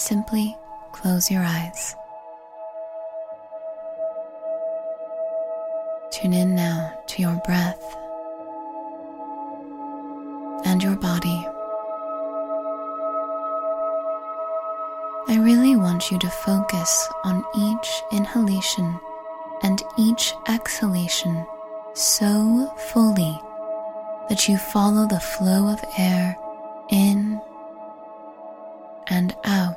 simply close your eyes. Tune in now to your breath and your body. I really want you to focus on each inhalation and each exhalation so fully that you follow the flow of air in and out.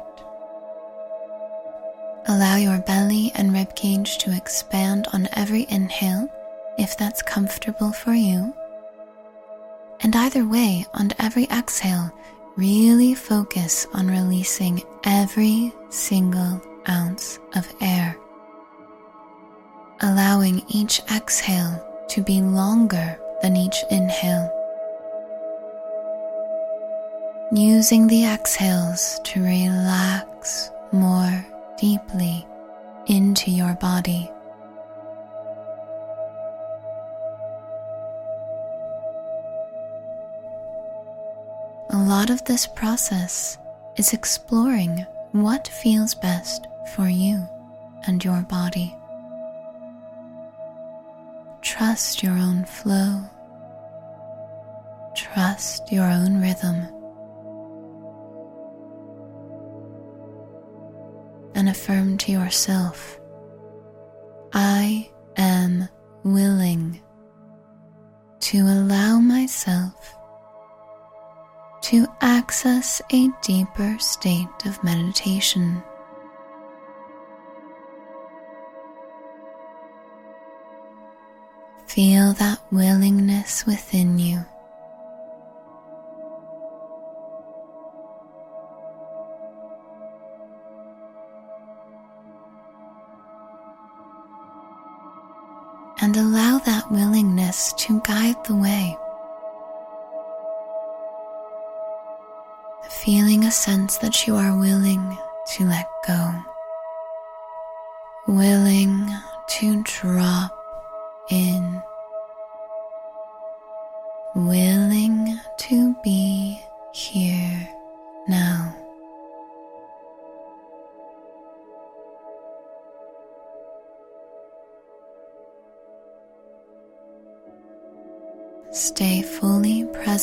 Belly and ribcage to expand on every inhale if that's comfortable for you. And either way, on every exhale, really focus on releasing every single ounce of air, allowing each exhale to be longer than each inhale. Using the exhales to relax more body. A lot of this process is exploring what feels best for you and your body. Trust your own flow. Trust your own rhythm. And affirm to yourself I am willing to allow myself to access a deeper state of meditation. Feel that willingness within you. And allow that willingness to guide the way. feeling a sense that you are willing to let go, willing to drop in, willing to be here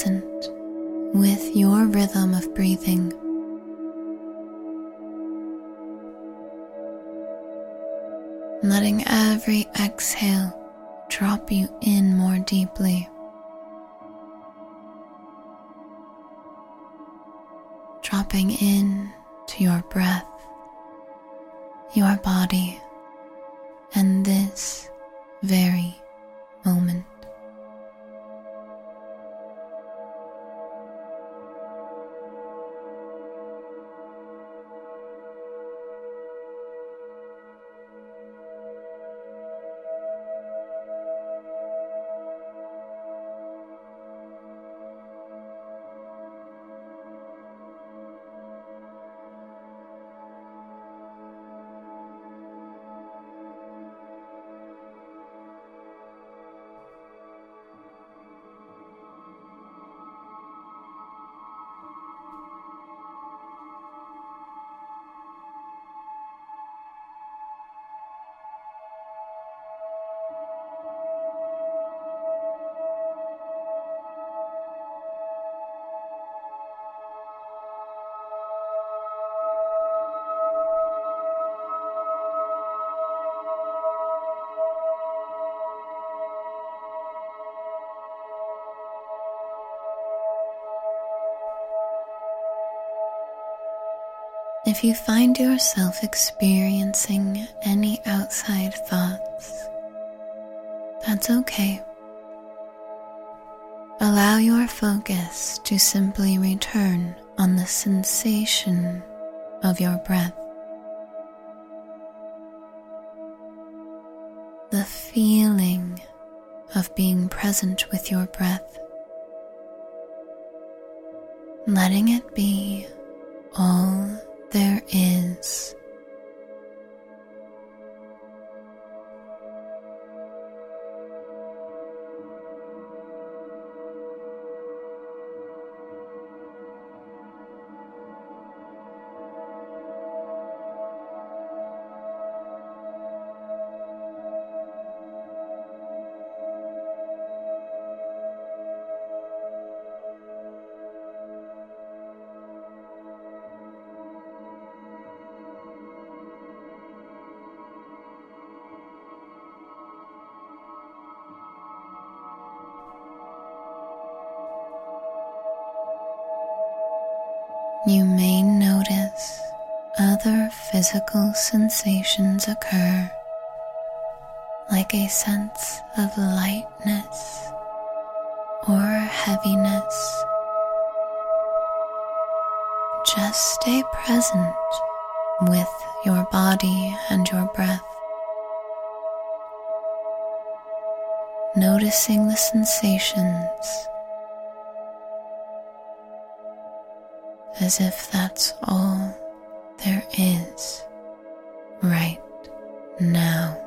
present with your rhythm of breathing. Letting every exhale drop you in more deeply. Dropping in to your breath, your body, and this very If you find yourself experiencing any outside thoughts, that's okay. Allow your focus to simply return on the sensation of your breath. The feeling of being present with your breath. Letting it be all there is. You may notice other physical sensations occur, like a sense of lightness or heaviness. Just stay present with your body and your breath. Noticing the sensations as if that's all there is right now.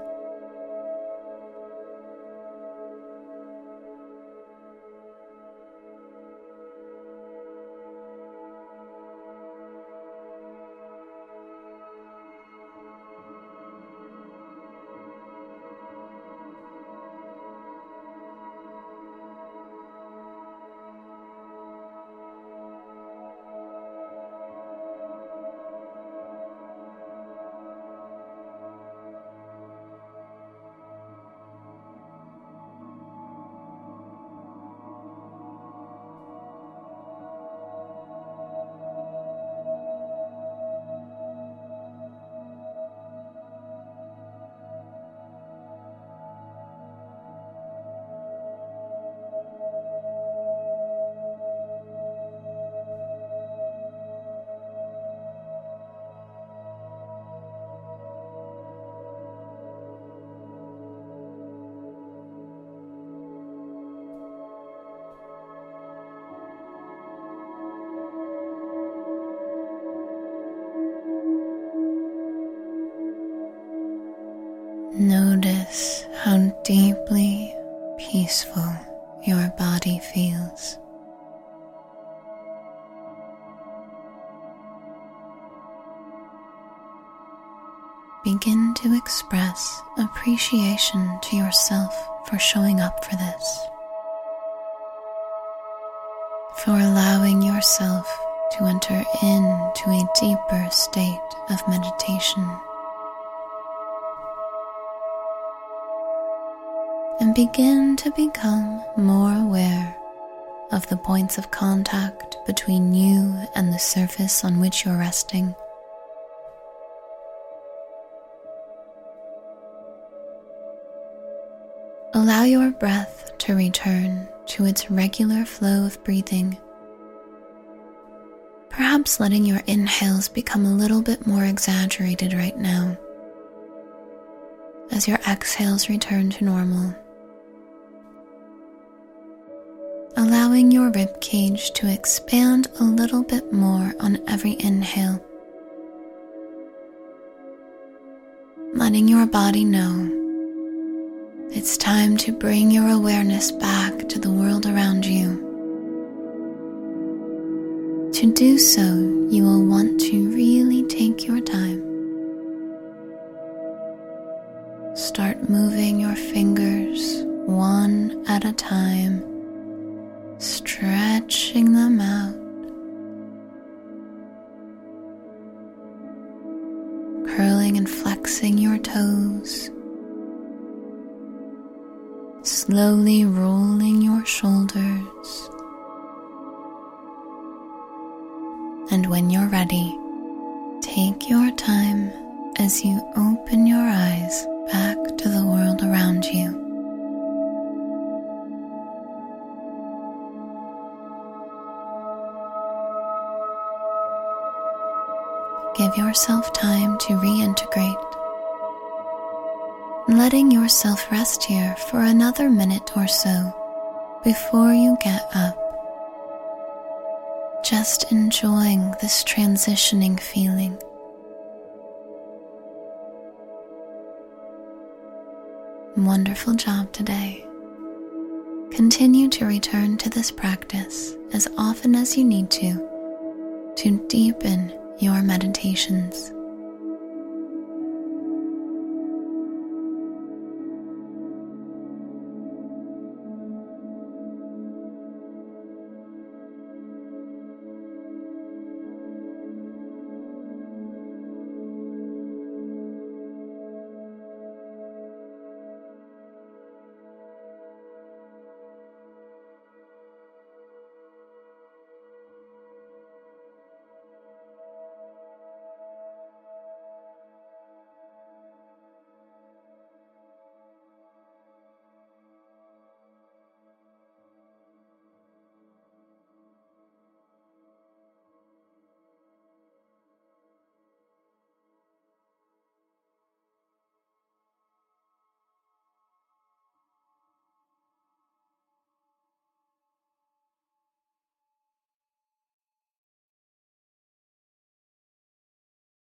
Notice how deeply peaceful your body feels. Begin to express appreciation to yourself for showing up for this, for allowing yourself to enter into a deeper state of meditation. And begin to become more aware of the points of contact between you and the surface on which you're resting. Allow your breath to return to its regular flow of breathing, perhaps letting your inhales become a little bit more exaggerated right now as your exhales return to normal. Allowing your rib cage to expand a little bit more on every inhale. Letting your body know it's time to bring your awareness back to the world around you. To do so, you will want to really take your time. Start moving your fingers one at a time stretching them out, curling and flexing your toes, slowly rolling your shoulders. And when you're ready, take your time as you open your eyes back to the world around you. Give yourself time to reintegrate, letting yourself rest here for another minute or so before you get up. Just enjoying this transitioning feeling. Wonderful job today. Continue to return to this practice as often as you need to to deepen your meditations.